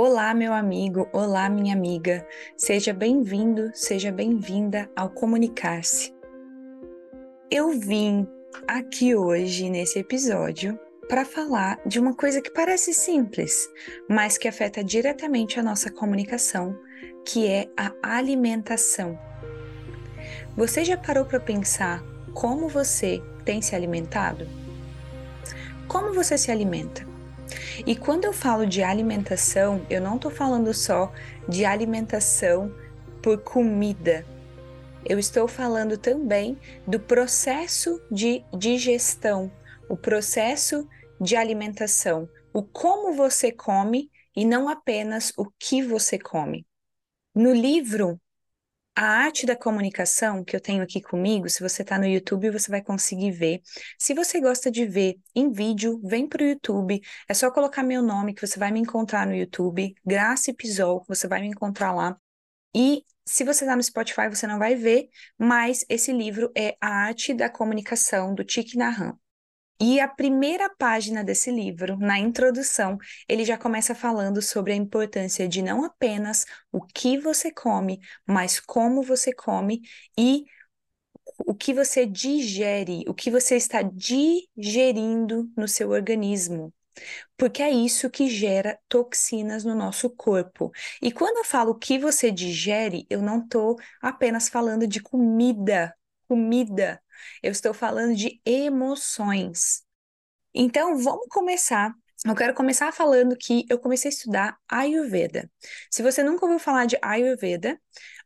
Olá, meu amigo, olá, minha amiga. Seja bem-vindo, seja bem-vinda ao Comunicar-se. Eu vim aqui hoje nesse episódio para falar de uma coisa que parece simples, mas que afeta diretamente a nossa comunicação, que é a alimentação. Você já parou para pensar como você tem se alimentado? Como você se alimenta? E quando eu falo de alimentação, eu não estou falando só de alimentação por comida. Eu estou falando também do processo de digestão, o processo de alimentação, o como você come e não apenas o que você come. No livro a arte da comunicação que eu tenho aqui comigo, se você está no YouTube, você vai conseguir ver. Se você gosta de ver em vídeo, vem para o YouTube. É só colocar meu nome que você vai me encontrar no YouTube. Graça Pisol, você vai me encontrar lá. E se você está no Spotify, você não vai ver, mas esse livro é A Arte da Comunicação, do Thich Nhat e a primeira página desse livro, na introdução, ele já começa falando sobre a importância de não apenas o que você come, mas como você come e o que você digere, o que você está digerindo no seu organismo. Porque é isso que gera toxinas no nosso corpo. E quando eu falo o que você digere, eu não estou apenas falando de comida, comida, eu estou falando de emoções. Então, vamos começar. Eu quero começar falando que eu comecei a estudar Ayurveda. Se você nunca ouviu falar de Ayurveda,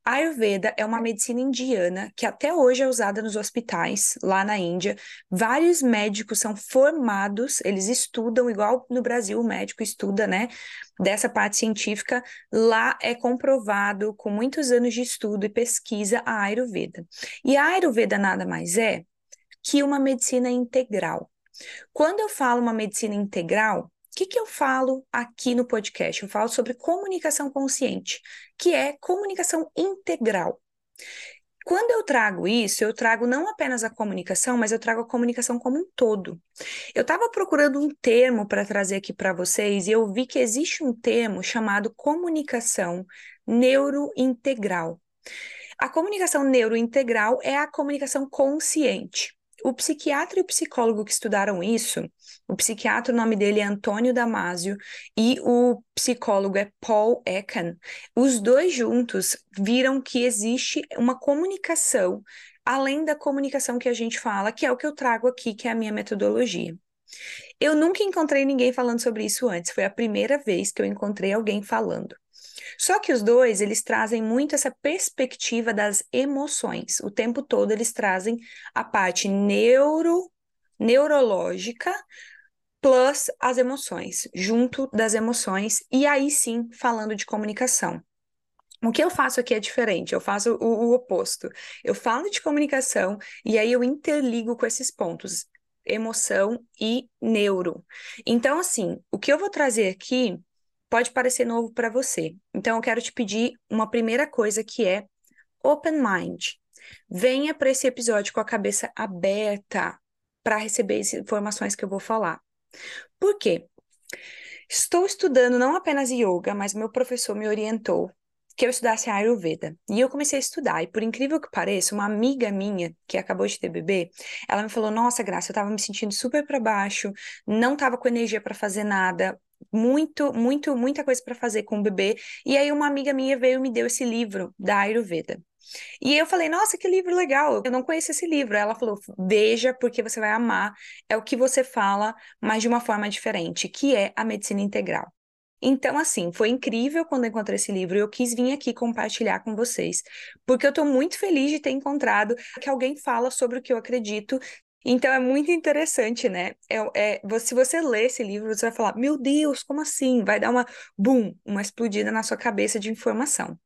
Ayurveda é uma medicina indiana que até hoje é usada nos hospitais lá na Índia. Vários médicos são formados, eles estudam, igual no Brasil o médico estuda, né? Dessa parte científica, lá é comprovado com muitos anos de estudo e pesquisa a Ayurveda. E a Ayurveda nada mais é que uma medicina integral. Quando eu falo uma medicina integral, o que, que eu falo aqui no podcast? Eu falo sobre comunicação consciente, que é comunicação integral. Quando eu trago isso, eu trago não apenas a comunicação, mas eu trago a comunicação como um todo. Eu estava procurando um termo para trazer aqui para vocês e eu vi que existe um termo chamado comunicação neurointegral. A comunicação neurointegral é a comunicação consciente. O psiquiatra e o psicólogo que estudaram isso, o psiquiatra, o nome dele é Antônio Damasio, e o psicólogo é Paul Ekman, os dois juntos viram que existe uma comunicação além da comunicação que a gente fala, que é o que eu trago aqui, que é a minha metodologia. Eu nunca encontrei ninguém falando sobre isso antes, foi a primeira vez que eu encontrei alguém falando. Só que os dois, eles trazem muito essa perspectiva das emoções. O tempo todo eles trazem a parte neuro, neurológica plus as emoções, junto das emoções, e aí sim falando de comunicação. O que eu faço aqui é diferente, eu faço o, o oposto. Eu falo de comunicação e aí eu interligo com esses pontos, emoção e neuro. Então, assim, o que eu vou trazer aqui pode parecer novo para você. Então, eu quero te pedir uma primeira coisa que é open mind. Venha para esse episódio com a cabeça aberta para receber as informações que eu vou falar. Por quê? Estou estudando não apenas yoga, mas meu professor me orientou que eu estudasse Ayurveda. E eu comecei a estudar, e por incrível que pareça, uma amiga minha, que acabou de ter bebê, ela me falou: Nossa, Graça, eu tava me sentindo super para baixo, não tava com energia para fazer nada, muito, muito, muita coisa para fazer com o bebê. E aí uma amiga minha veio e me deu esse livro da Ayurveda. E eu falei, nossa, que livro legal, eu não conheço esse livro. Ela falou, veja, porque você vai amar, é o que você fala, mas de uma forma diferente, que é a medicina integral. Então, assim, foi incrível quando eu encontrei esse livro e eu quis vir aqui compartilhar com vocês, porque eu estou muito feliz de ter encontrado que alguém fala sobre o que eu acredito então é muito interessante, né? É, é, se você ler esse livro, você vai falar: Meu Deus, como assim? Vai dar uma boom, uma explodida na sua cabeça de informação.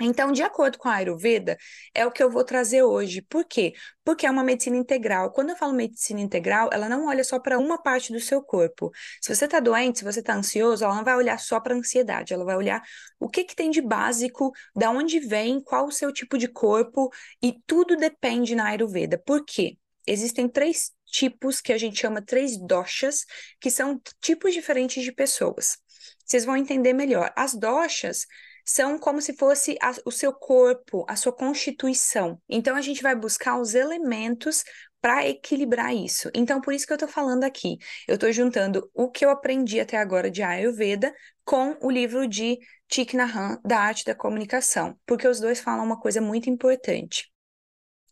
Então, de acordo com a Ayurveda, é o que eu vou trazer hoje. Por quê? Porque é uma medicina integral. Quando eu falo medicina integral, ela não olha só para uma parte do seu corpo. Se você está doente, se você está ansioso, ela não vai olhar só para a ansiedade, ela vai olhar o que, que tem de básico, da onde vem, qual o seu tipo de corpo, e tudo depende na Ayurveda. Por quê? Existem três tipos que a gente chama três doshas, que são tipos diferentes de pessoas. vocês vão entender melhor. As doshas são como se fosse a, o seu corpo, a sua constituição. Então a gente vai buscar os elementos para equilibrar isso. Então, por isso que eu estou falando aqui. Eu estou juntando o que eu aprendi até agora de Ayurveda com o livro de Thich Nhat Hanh, da arte da comunicação, porque os dois falam uma coisa muito importante.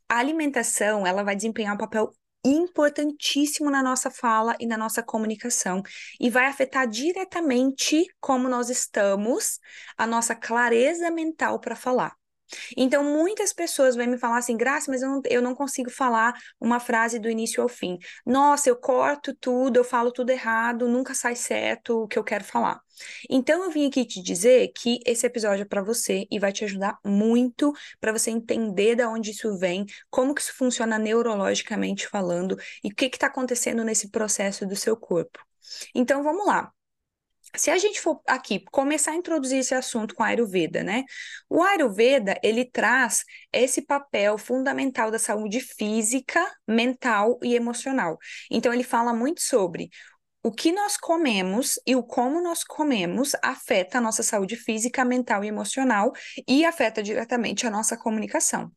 A alimentação, ela vai desempenhar um papel importantíssimo na nossa fala e na nossa comunicação e vai afetar diretamente como nós estamos, a nossa clareza mental para falar. Então, muitas pessoas vêm me falar assim, Graça, mas eu não, eu não consigo falar uma frase do início ao fim. Nossa, eu corto tudo, eu falo tudo errado, nunca sai certo o que eu quero falar. Então, eu vim aqui te dizer que esse episódio é para você e vai te ajudar muito para você entender de onde isso vem, como que isso funciona neurologicamente falando e o que está acontecendo nesse processo do seu corpo. Então, vamos lá. Se a gente for aqui começar a introduzir esse assunto com a Ayurveda, né? O Ayurveda, ele traz esse papel fundamental da saúde física, mental e emocional. Então ele fala muito sobre o que nós comemos e o como nós comemos afeta a nossa saúde física, mental e emocional e afeta diretamente a nossa comunicação.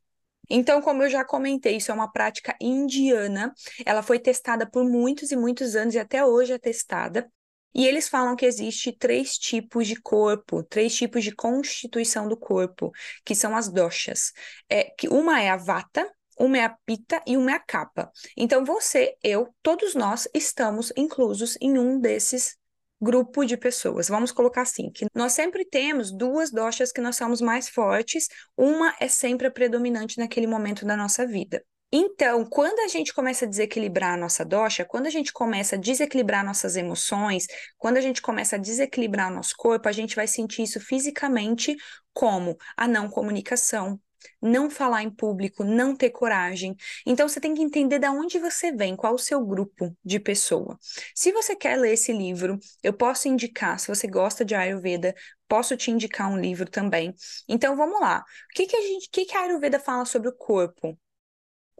Então, como eu já comentei, isso é uma prática indiana. Ela foi testada por muitos e muitos anos e até hoje é testada. E eles falam que existe três tipos de corpo, três tipos de constituição do corpo, que são as doshas. É, que uma é a vata, uma é a pita e uma é a capa. Então você, eu, todos nós estamos inclusos em um desses grupo de pessoas. Vamos colocar assim, que nós sempre temos duas doshas que nós somos mais fortes, uma é sempre a predominante naquele momento da nossa vida. Então, quando a gente começa a desequilibrar a nossa dosha, quando a gente começa a desequilibrar nossas emoções, quando a gente começa a desequilibrar nosso corpo, a gente vai sentir isso fisicamente como a não comunicação, não falar em público, não ter coragem. Então você tem que entender de onde você vem, qual o seu grupo de pessoa. Se você quer ler esse livro, eu posso indicar, se você gosta de Ayurveda, posso te indicar um livro também. Então vamos lá. O que, que a gente, que, que a Ayurveda fala sobre o corpo?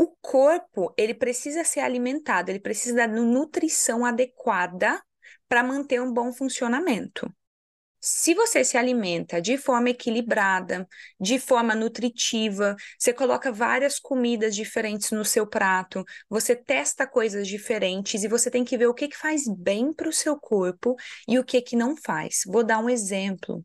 O corpo, ele precisa ser alimentado, ele precisa da nutrição adequada para manter um bom funcionamento. Se você se alimenta de forma equilibrada, de forma nutritiva, você coloca várias comidas diferentes no seu prato, você testa coisas diferentes e você tem que ver o que, que faz bem para o seu corpo e o que, que não faz. Vou dar um exemplo.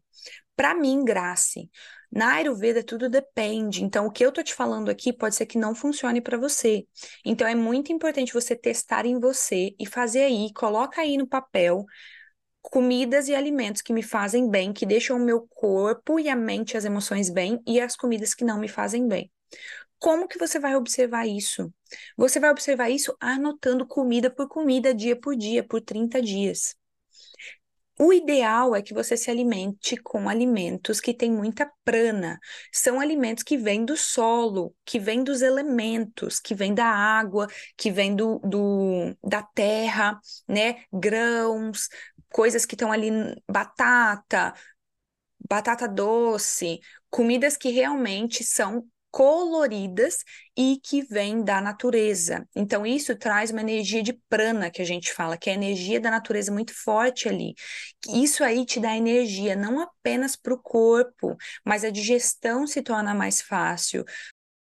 Para mim, Grace, na Ayurveda tudo depende. Então, o que eu tô te falando aqui pode ser que não funcione para você. Então, é muito importante você testar em você e fazer aí, coloca aí no papel comidas e alimentos que me fazem bem, que deixam o meu corpo e a mente, as emoções bem, e as comidas que não me fazem bem. Como que você vai observar isso? Você vai observar isso anotando comida por comida, dia por dia, por 30 dias. O ideal é que você se alimente com alimentos que têm muita prana. São alimentos que vêm do solo, que vêm dos elementos, que vêm da água, que vêm do, do, da terra, né? Grãos, coisas que estão ali, batata, batata doce, comidas que realmente são coloridas e que vêm da natureza. Então, isso traz uma energia de prana, que a gente fala, que é a energia da natureza muito forte ali. Isso aí te dá energia não apenas para o corpo, mas a digestão se torna mais fácil.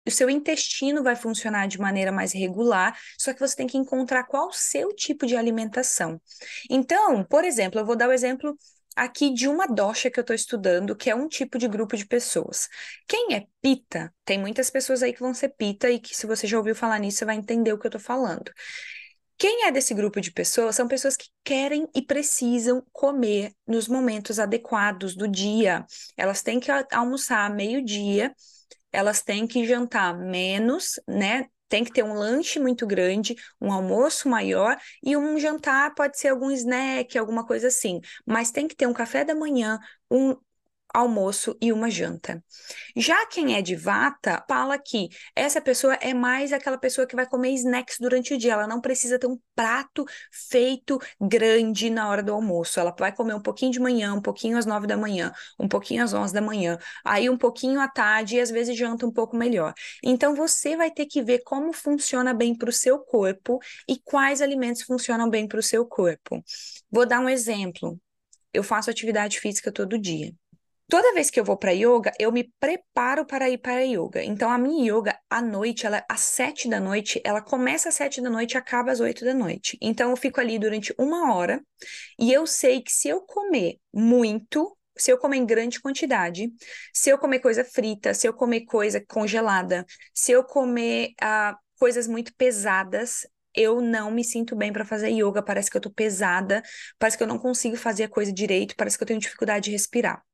O seu intestino vai funcionar de maneira mais regular, só que você tem que encontrar qual o seu tipo de alimentação. Então, por exemplo, eu vou dar o exemplo aqui de uma dosha que eu estou estudando, que é um tipo de grupo de pessoas. Quem é pita? Tem muitas pessoas aí que vão ser pita e que se você já ouviu falar nisso, você vai entender o que eu estou falando. Quem é desse grupo de pessoas são pessoas que querem e precisam comer nos momentos adequados do dia. Elas têm que almoçar meio-dia, elas têm que jantar menos, né? Tem que ter um lanche muito grande, um almoço maior e um jantar pode ser algum snack, alguma coisa assim, mas tem que ter um café da manhã, um almoço e uma janta. Já quem é de vata, fala que essa pessoa é mais aquela pessoa que vai comer snacks durante o dia, ela não precisa ter um prato feito grande na hora do almoço, ela vai comer um pouquinho de manhã, um pouquinho às nove da manhã, um pouquinho às onze da manhã, aí um pouquinho à tarde e às vezes janta um pouco melhor. Então você vai ter que ver como funciona bem para o seu corpo e quais alimentos funcionam bem para o seu corpo. Vou dar um exemplo eu faço atividade física todo dia. Toda vez que eu vou para yoga, eu me preparo para ir para yoga. Então, a minha yoga à noite, ela às sete da noite, ela começa às sete da noite e acaba às oito da noite. Então, eu fico ali durante uma hora e eu sei que se eu comer muito, se eu comer em grande quantidade, se eu comer coisa frita, se eu comer coisa congelada, se eu comer uh, coisas muito pesadas, eu não me sinto bem para fazer yoga. Parece que eu tô pesada, parece que eu não consigo fazer a coisa direito, parece que eu tenho dificuldade de respirar.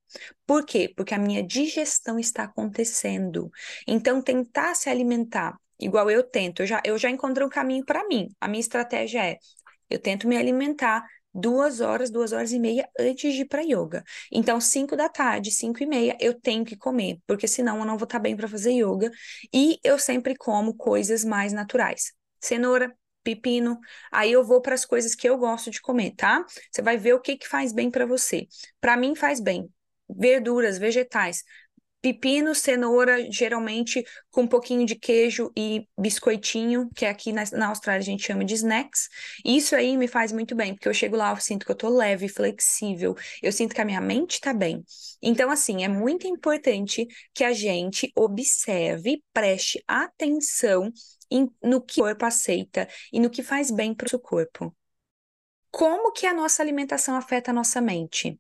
Por quê? Porque a minha digestão está acontecendo. Então, tentar se alimentar igual eu tento, eu já, eu já encontrei um caminho para mim. A minha estratégia é: eu tento me alimentar duas horas, duas horas e meia antes de ir para yoga. Então, cinco da tarde, cinco e meia, eu tenho que comer, porque senão eu não vou estar tá bem para fazer yoga. E eu sempre como coisas mais naturais: cenoura, pepino. Aí eu vou para as coisas que eu gosto de comer, tá? Você vai ver o que que faz bem para você. Para mim faz bem verduras, vegetais. Pepino, cenoura, geralmente com um pouquinho de queijo e biscoitinho, que aqui na, na Austrália a gente chama de snacks. Isso aí me faz muito bem, porque eu chego lá, eu sinto que eu tô leve, flexível, eu sinto que a minha mente tá bem. Então, assim, é muito importante que a gente observe, preste atenção em, no que o corpo aceita e no que faz bem para o seu corpo. Como que a nossa alimentação afeta a nossa mente?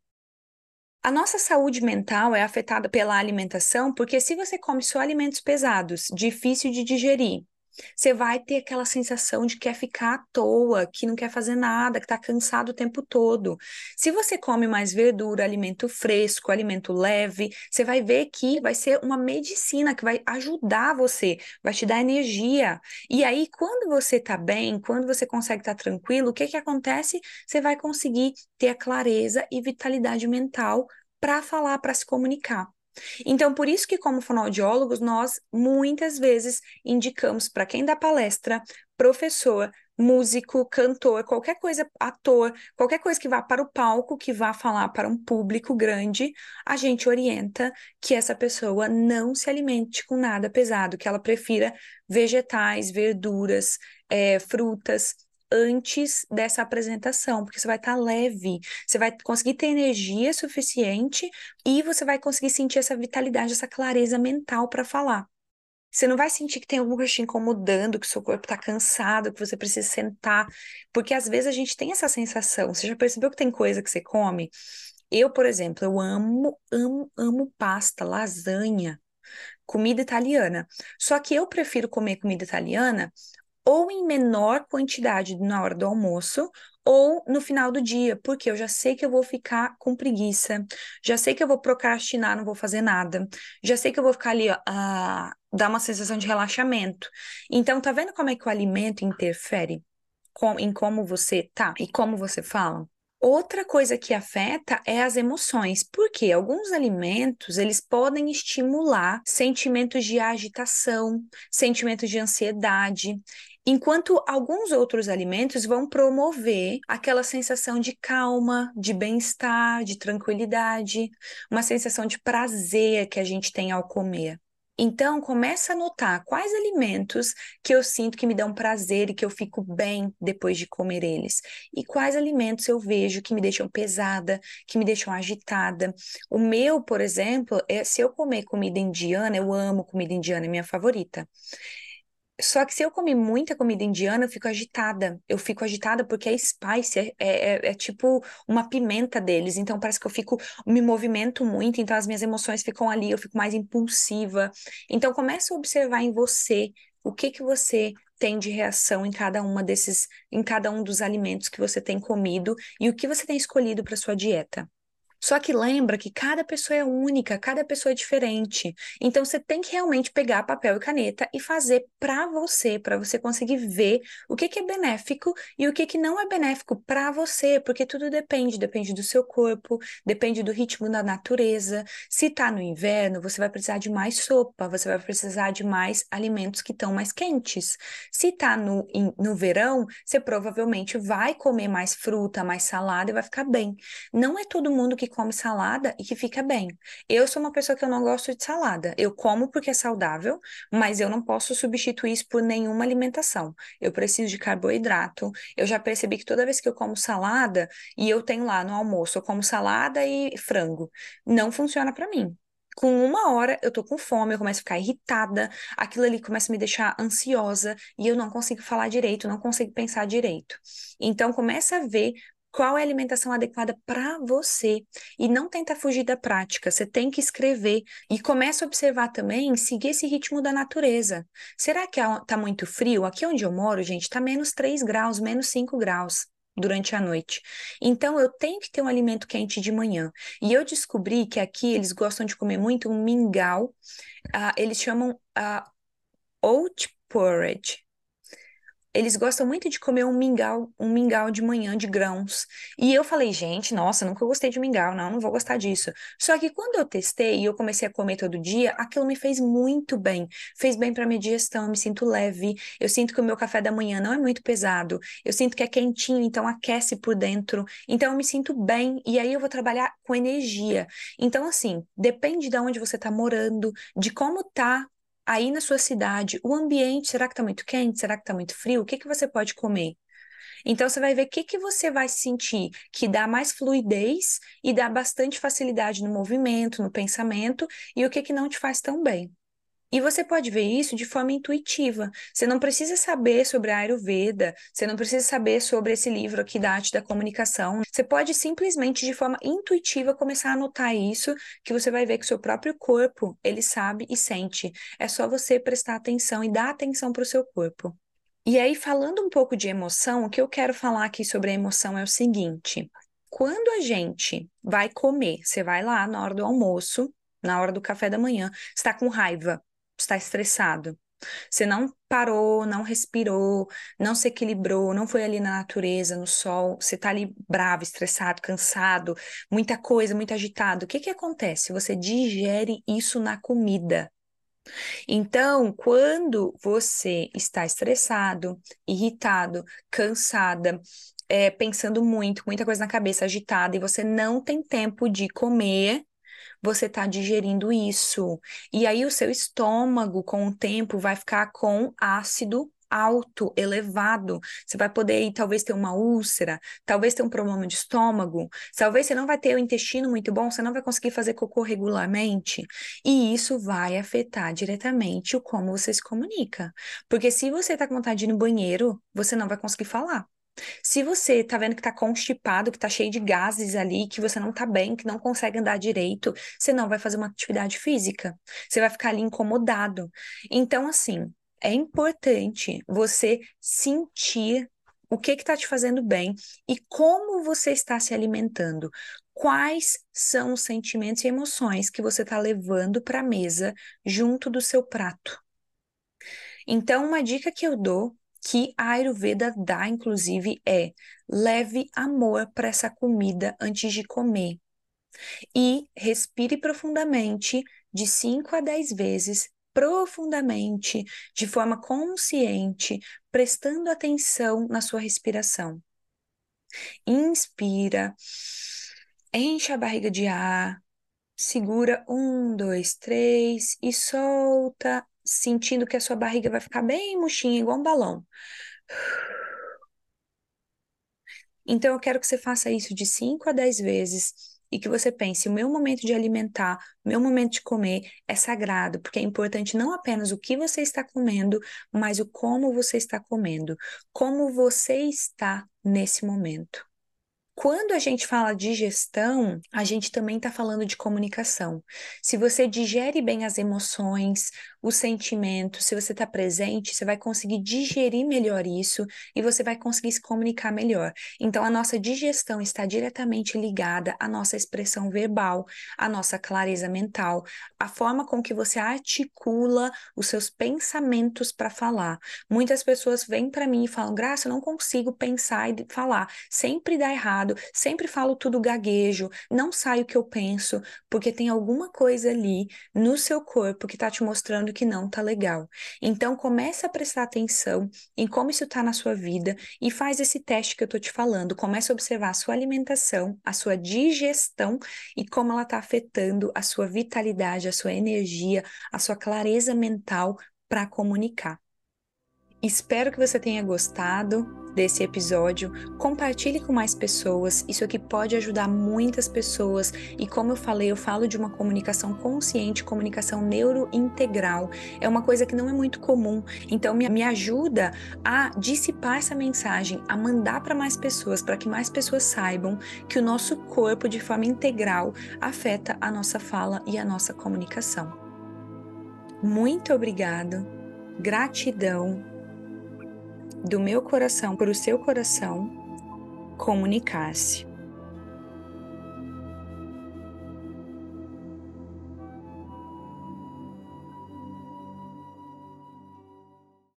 A nossa saúde mental é afetada pela alimentação, porque se você come só alimentos pesados, difícil de digerir, você vai ter aquela sensação de que quer ficar à toa, que não quer fazer nada, que está cansado o tempo todo. Se você come mais verdura, alimento fresco, alimento leve, você vai ver que vai ser uma medicina que vai ajudar você, vai te dar energia. E aí, quando você está bem, quando você consegue estar tá tranquilo, o que, que acontece? Você vai conseguir ter a clareza e vitalidade mental para falar, para se comunicar. Então, por isso que, como fonoaudiólogos, nós muitas vezes indicamos para quem dá palestra, professor, músico, cantor, qualquer coisa, ator, qualquer coisa que vá para o palco, que vá falar para um público grande, a gente orienta que essa pessoa não se alimente com nada pesado, que ela prefira vegetais, verduras, é, frutas, antes dessa apresentação, porque você vai estar tá leve, você vai conseguir ter energia suficiente e você vai conseguir sentir essa vitalidade, essa clareza mental para falar. Você não vai sentir que tem alguma coisa te incomodando, que seu corpo está cansado, que você precisa sentar, porque às vezes a gente tem essa sensação. Você já percebeu que tem coisa que você come? Eu, por exemplo, eu amo, amo, amo pasta, lasanha, comida italiana. Só que eu prefiro comer comida italiana ou em menor quantidade na hora do almoço ou no final do dia, porque eu já sei que eu vou ficar com preguiça, já sei que eu vou procrastinar, não vou fazer nada, já sei que eu vou ficar ali, ó, ah, dar uma sensação de relaxamento. Então, tá vendo como é que o alimento interfere com, em como você tá e como você fala? Outra coisa que afeta é as emoções, porque alguns alimentos eles podem estimular sentimentos de agitação, sentimentos de ansiedade, enquanto alguns outros alimentos vão promover aquela sensação de calma, de bem-estar, de tranquilidade, uma sensação de prazer que a gente tem ao comer. Então, começa a notar quais alimentos que eu sinto que me dão prazer e que eu fico bem depois de comer eles. E quais alimentos eu vejo que me deixam pesada, que me deixam agitada. O meu, por exemplo, é se eu comer comida indiana, eu amo comida indiana, é minha favorita. Só que se eu comer muita comida indiana, eu fico agitada. Eu fico agitada porque é spice, é, é, é, é, tipo uma pimenta deles. Então parece que eu fico, me movimento muito, então as minhas emoções ficam ali, eu fico mais impulsiva. Então comece a observar em você o que que você tem de reação em cada uma desses, em cada um dos alimentos que você tem comido e o que você tem escolhido para sua dieta. Só que lembra que cada pessoa é única, cada pessoa é diferente. Então você tem que realmente pegar papel e caneta e fazer para você, para você conseguir ver o que, que é benéfico e o que, que não é benéfico para você, porque tudo depende, depende do seu corpo, depende do ritmo da natureza. Se tá no inverno, você vai precisar de mais sopa, você vai precisar de mais alimentos que estão mais quentes. Se tá no, no verão, você provavelmente vai comer mais fruta, mais salada e vai ficar bem. Não é todo mundo que come salada e que fica bem. Eu sou uma pessoa que eu não gosto de salada. Eu como porque é saudável, mas eu não posso substituir isso por nenhuma alimentação. Eu preciso de carboidrato. Eu já percebi que toda vez que eu como salada e eu tenho lá no almoço, eu como salada e frango, não funciona para mim. Com uma hora eu tô com fome, eu começo a ficar irritada, aquilo ali começa a me deixar ansiosa e eu não consigo falar direito, não consigo pensar direito. Então começa a ver qual é a alimentação adequada para você e não tenta fugir da prática. Você tem que escrever e começa a observar também, seguir esse ritmo da natureza. Será que tá muito frio? Aqui onde eu moro, gente, tá menos 3 graus, menos 5 graus durante a noite. Então eu tenho que ter um alimento quente de manhã. E eu descobri que aqui eles gostam de comer muito um mingau. Uh, eles chamam uh, oat porridge eles gostam muito de comer um mingau, um mingau de manhã de grãos. E eu falei, gente, nossa, nunca gostei de mingau, não, não vou gostar disso. Só que quando eu testei e eu comecei a comer todo dia, aquilo me fez muito bem. Fez bem para minha digestão, eu me sinto leve, eu sinto que o meu café da manhã não é muito pesado, eu sinto que é quentinho, então aquece por dentro. Então eu me sinto bem e aí eu vou trabalhar com energia. Então assim, depende de onde você está morando, de como tá aí na sua cidade, o ambiente, será que está muito quente? Será que está muito frio? O que, que você pode comer? Então, você vai ver o que, que você vai sentir que dá mais fluidez e dá bastante facilidade no movimento, no pensamento, e o que, que não te faz tão bem. E você pode ver isso de forma intuitiva. Você não precisa saber sobre a Ayurveda, você não precisa saber sobre esse livro aqui da arte da comunicação. Você pode simplesmente, de forma intuitiva, começar a anotar isso, que você vai ver que o seu próprio corpo, ele sabe e sente. É só você prestar atenção e dar atenção para o seu corpo. E aí, falando um pouco de emoção, o que eu quero falar aqui sobre a emoção é o seguinte: quando a gente vai comer, você vai lá na hora do almoço, na hora do café da manhã, está com raiva está estressado. Você não parou, não respirou, não se equilibrou, não foi ali na natureza, no sol, você está ali bravo, estressado, cansado, muita coisa, muito agitado. O que que acontece? Você digere isso na comida. Então, quando você está estressado, irritado, cansada, é, pensando muito, muita coisa na cabeça, agitada, e você não tem tempo de comer, você está digerindo isso. E aí o seu estômago, com o tempo, vai ficar com ácido alto, elevado. Você vai poder, talvez, ter uma úlcera, talvez ter um problema de estômago, talvez você não vai ter o intestino muito bom, você não vai conseguir fazer cocô regularmente. E isso vai afetar diretamente o como você se comunica. Porque se você está com vontade de ir no banheiro, você não vai conseguir falar. Se você tá vendo que tá constipado, que tá cheio de gases ali, que você não tá bem, que não consegue andar direito, você não vai fazer uma atividade física. Você vai ficar ali incomodado. Então, assim, é importante você sentir o que está te fazendo bem e como você está se alimentando. Quais são os sentimentos e emoções que você está levando para mesa junto do seu prato? Então, uma dica que eu dou que a Ayurveda dá, inclusive, é leve amor para essa comida antes de comer. E respire profundamente, de 5 a 10 vezes, profundamente, de forma consciente, prestando atenção na sua respiração. Inspira, enche a barriga de ar, segura um, dois, três e solta sentindo que a sua barriga vai ficar bem murchinha, igual um balão. Então, eu quero que você faça isso de 5 a 10 vezes e que você pense: o meu momento de alimentar, o meu momento de comer é sagrado, porque é importante não apenas o que você está comendo, mas o como você está comendo, como você está nesse momento. Quando a gente fala de gestão, a gente também está falando de comunicação. Se você digere bem as emoções, os sentimentos, se você está presente, você vai conseguir digerir melhor isso e você vai conseguir se comunicar melhor. Então, a nossa digestão está diretamente ligada à nossa expressão verbal, à nossa clareza mental, à forma com que você articula os seus pensamentos para falar. Muitas pessoas vêm para mim e falam: Graça, eu não consigo pensar e falar, sempre dá errado sempre falo tudo gaguejo, não sai o que eu penso, porque tem alguma coisa ali no seu corpo que está te mostrando que não tá legal. Então comece a prestar atenção em como isso está na sua vida e faz esse teste que eu tô te falando. Comece a observar a sua alimentação, a sua digestão e como ela está afetando a sua vitalidade, a sua energia, a sua clareza mental para comunicar. Espero que você tenha gostado desse episódio. Compartilhe com mais pessoas. Isso aqui pode ajudar muitas pessoas. E como eu falei, eu falo de uma comunicação consciente, comunicação neurointegral. É uma coisa que não é muito comum. Então me, me ajuda a dissipar essa mensagem, a mandar para mais pessoas, para que mais pessoas saibam que o nosso corpo de forma integral afeta a nossa fala e a nossa comunicação. Muito obrigado. Gratidão do meu coração para o seu coração, comunicar-se.